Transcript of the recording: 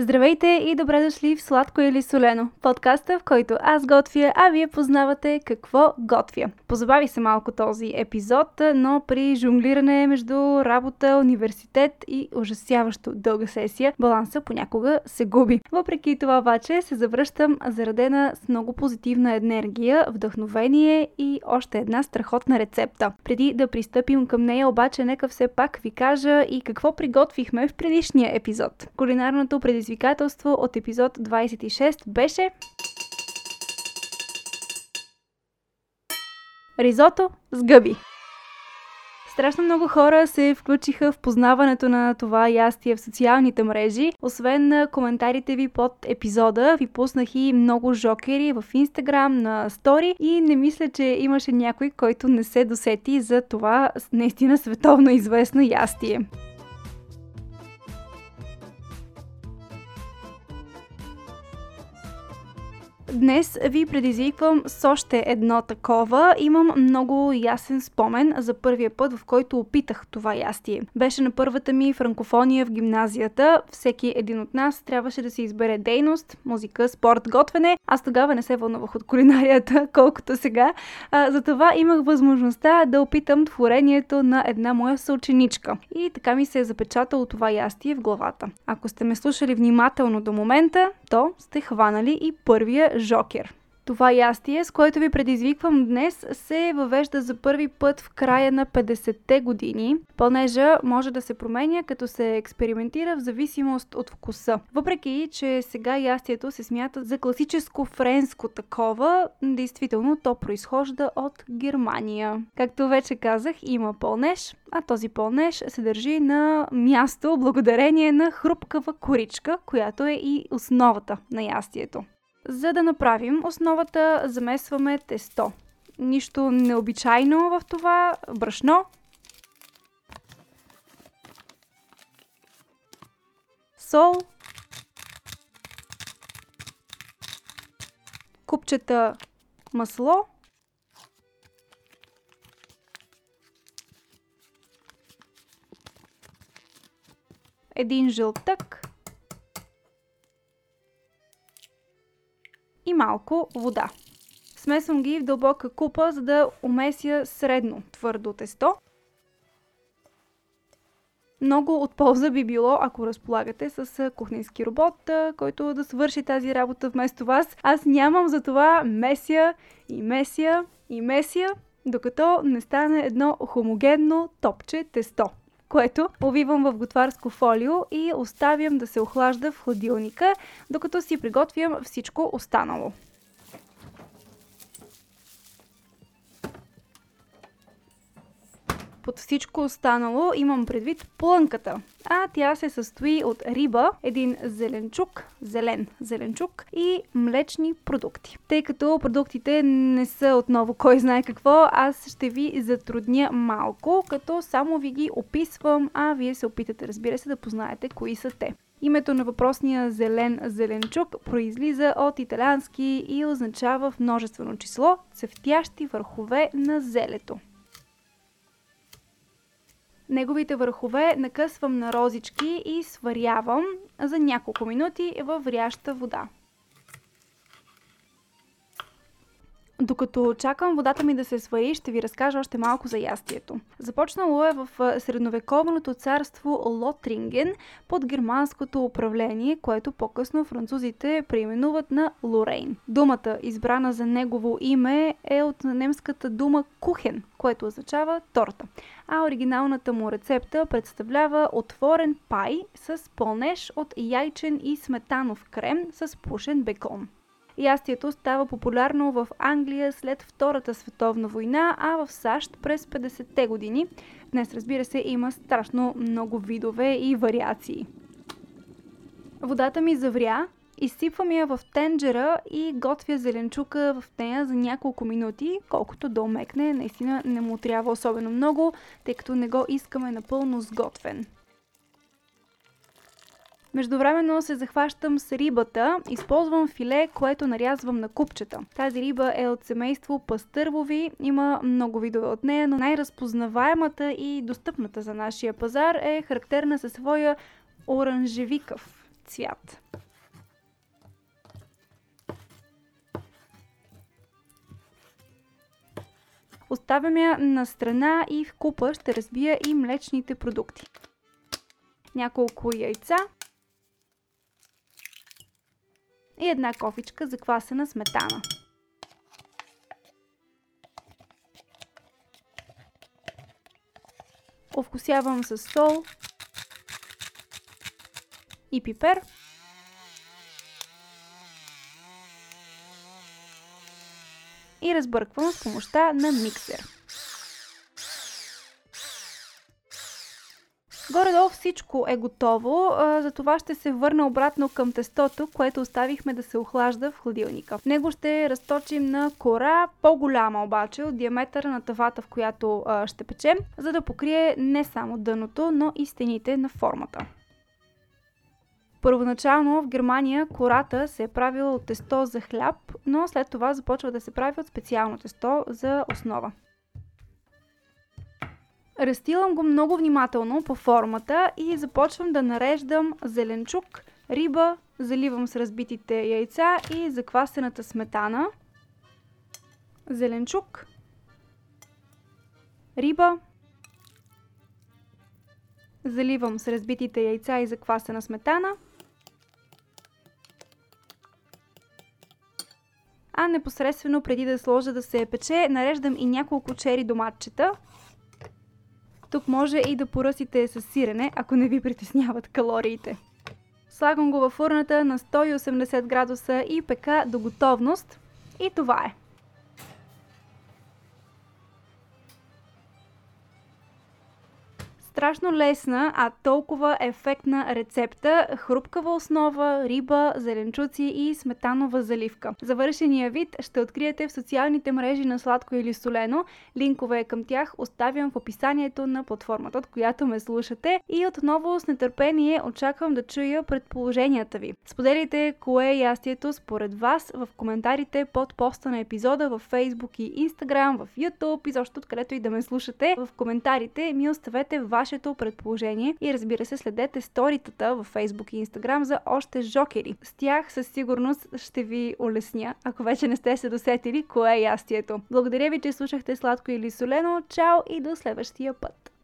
Здравейте и добре дошли в Сладко или Солено, подкаста, в който аз готвя, а вие познавате какво готвя. Позабави се малко този епизод, но при жонглиране между работа, университет и ужасяващо дълга сесия, баланса понякога се губи. Въпреки това обаче се завръщам зарадена с много позитивна енергия, вдъхновение и още една страхотна рецепта. Преди да пристъпим към нея обаче, нека все пак ви кажа и какво приготвихме в предишния епизод. Кулинарното предизвикателство предизвикателство от епизод 26 беше Ризото с гъби. Страшно много хора се включиха в познаването на това ястие в социалните мрежи. Освен на коментарите ви под епизода, ви пуснах и много жокери в Инстаграм, на стори и не мисля, че имаше някой, който не се досети за това наистина световно известно ястие. Днес ви предизвиквам с още едно такова. Имам много ясен спомен за първия път, в който опитах това ястие. Беше на първата ми франкофония в гимназията. Всеки един от нас трябваше да си избере дейност, музика, спорт, готвене. Аз тогава не се вълнувах от кулинарията, колкото сега. А, затова имах възможността да опитам творението на една моя съученичка. И така ми се е запечатало това ястие в главата. Ако сте ме слушали внимателно до момента, то сте хванали и първия Жокер. Това ястие, с което ви предизвиквам днес, се въвежда за първи път в края на 50-те години. Пълнежа може да се променя, като се експериментира в зависимост от вкуса. Въпреки, че сега ястието се смята за класическо френско такова, действително то произхожда от Германия. Както вече казах, има пълнеж, а този пълнеж се държи на място благодарение на хрупкава коричка, която е и основата на ястието. За да направим основата, замесваме тесто. Нищо необичайно в това. Брашно. Сол. Купчета масло. Един жълтък. Малко вода. Смесвам ги в дълбока купа, за да умеся средно твърдо тесто. Много от полза би било, ако разполагате с кухненски робот, който да свърши тази работа вместо вас. Аз нямам за това месия и месия и месия, докато не стане едно хомогенно топче тесто което повивам в готварско фолио и оставям да се охлажда в хладилника, докато си приготвям всичко останало. Под всичко останало имам предвид плънката, а тя се състои от риба, един зеленчук, зелен зеленчук и млечни продукти. Тъй като продуктите не са отново кой знае какво, аз ще ви затрудня малко, като само ви ги описвам, а вие се опитате, разбира се, да познаете кои са те. Името на въпросния зелен зеленчук произлиза от италиански и означава в множествено число цъфтящи върхове на зелето. Неговите върхове накъсвам на розички и сварявам за няколко минути във вряща вода. Докато чакам водата ми да се свари, ще ви разкажа още малко за ястието. Започнало е в средновековното царство Лотринген под германското управление, което по-късно французите преименуват на Лорейн. Думата, избрана за негово име, е от немската дума кухен, което означава торта. А оригиналната му рецепта представлява отворен пай с пълнеж от яйчен и сметанов крем с пушен бекон. Ястието става популярно в Англия след Втората световна война, а в САЩ през 50-те години. Днес, разбира се, има страшно много видове и вариации. Водата ми завря, изсипвам я в тенджера и готвя зеленчука в нея за няколко минути, колкото да омекне. Наистина не му трябва особено много, тъй като не го искаме напълно сготвен. Междувременно се захващам с рибата. Използвам филе, което нарязвам на купчета. Тази риба е от семейство пастървови. Има много видове от нея, но най-разпознаваемата и достъпната за нашия пазар е характерна със своя оранжевикъв цвят. Оставям я на страна и в купа ще разбия и млечните продукти. Няколко яйца и една кофичка заквасена сметана. Овкусявам с сол и пипер. И разбърквам с помощта на миксер. Горе-долу всичко е готово, за това ще се върна обратно към тестото, което оставихме да се охлажда в хладилника. В него ще разточим на кора, по-голяма обаче от диаметъра на тавата, в която ще печем, за да покрие не само дъното, но и стените на формата. Първоначално в Германия кората се е правила от тесто за хляб, но след това започва да се прави от специално тесто за основа. Разстилам го много внимателно по формата и започвам да нареждам зеленчук, риба, заливам с разбитите яйца и заквасената сметана. Зеленчук, риба, заливам с разбитите яйца и заквасена сметана. А непосредствено преди да сложа да се пече, нареждам и няколко чери доматчета – тук може и да поръсите с сирене, ако не ви притесняват калориите. Слагам го във фурната на 180 градуса и пека до готовност. И това е. Страшно лесна, а толкова ефектна рецепта. Хрупкава основа, риба, зеленчуци и сметанова заливка. Завършения вид ще откриете в социалните мрежи на Сладко или Солено. Линкове към тях оставям в описанието на платформата, от която ме слушате. И отново с нетърпение очаквам да чуя предположенията ви. Споделите кое е ястието според вас в коментарите под поста на епизода в Facebook и Instagram, в YouTube и защо откъдето и да ме слушате. В коментарите ми оставете ваш вашето предположение и разбира се следете сторитата във Facebook и Instagram за още жокери. С тях със сигурност ще ви улесня, ако вече не сте се досетили кое е ястието. Благодаря ви, че слушахте сладко или солено. Чао и до следващия път!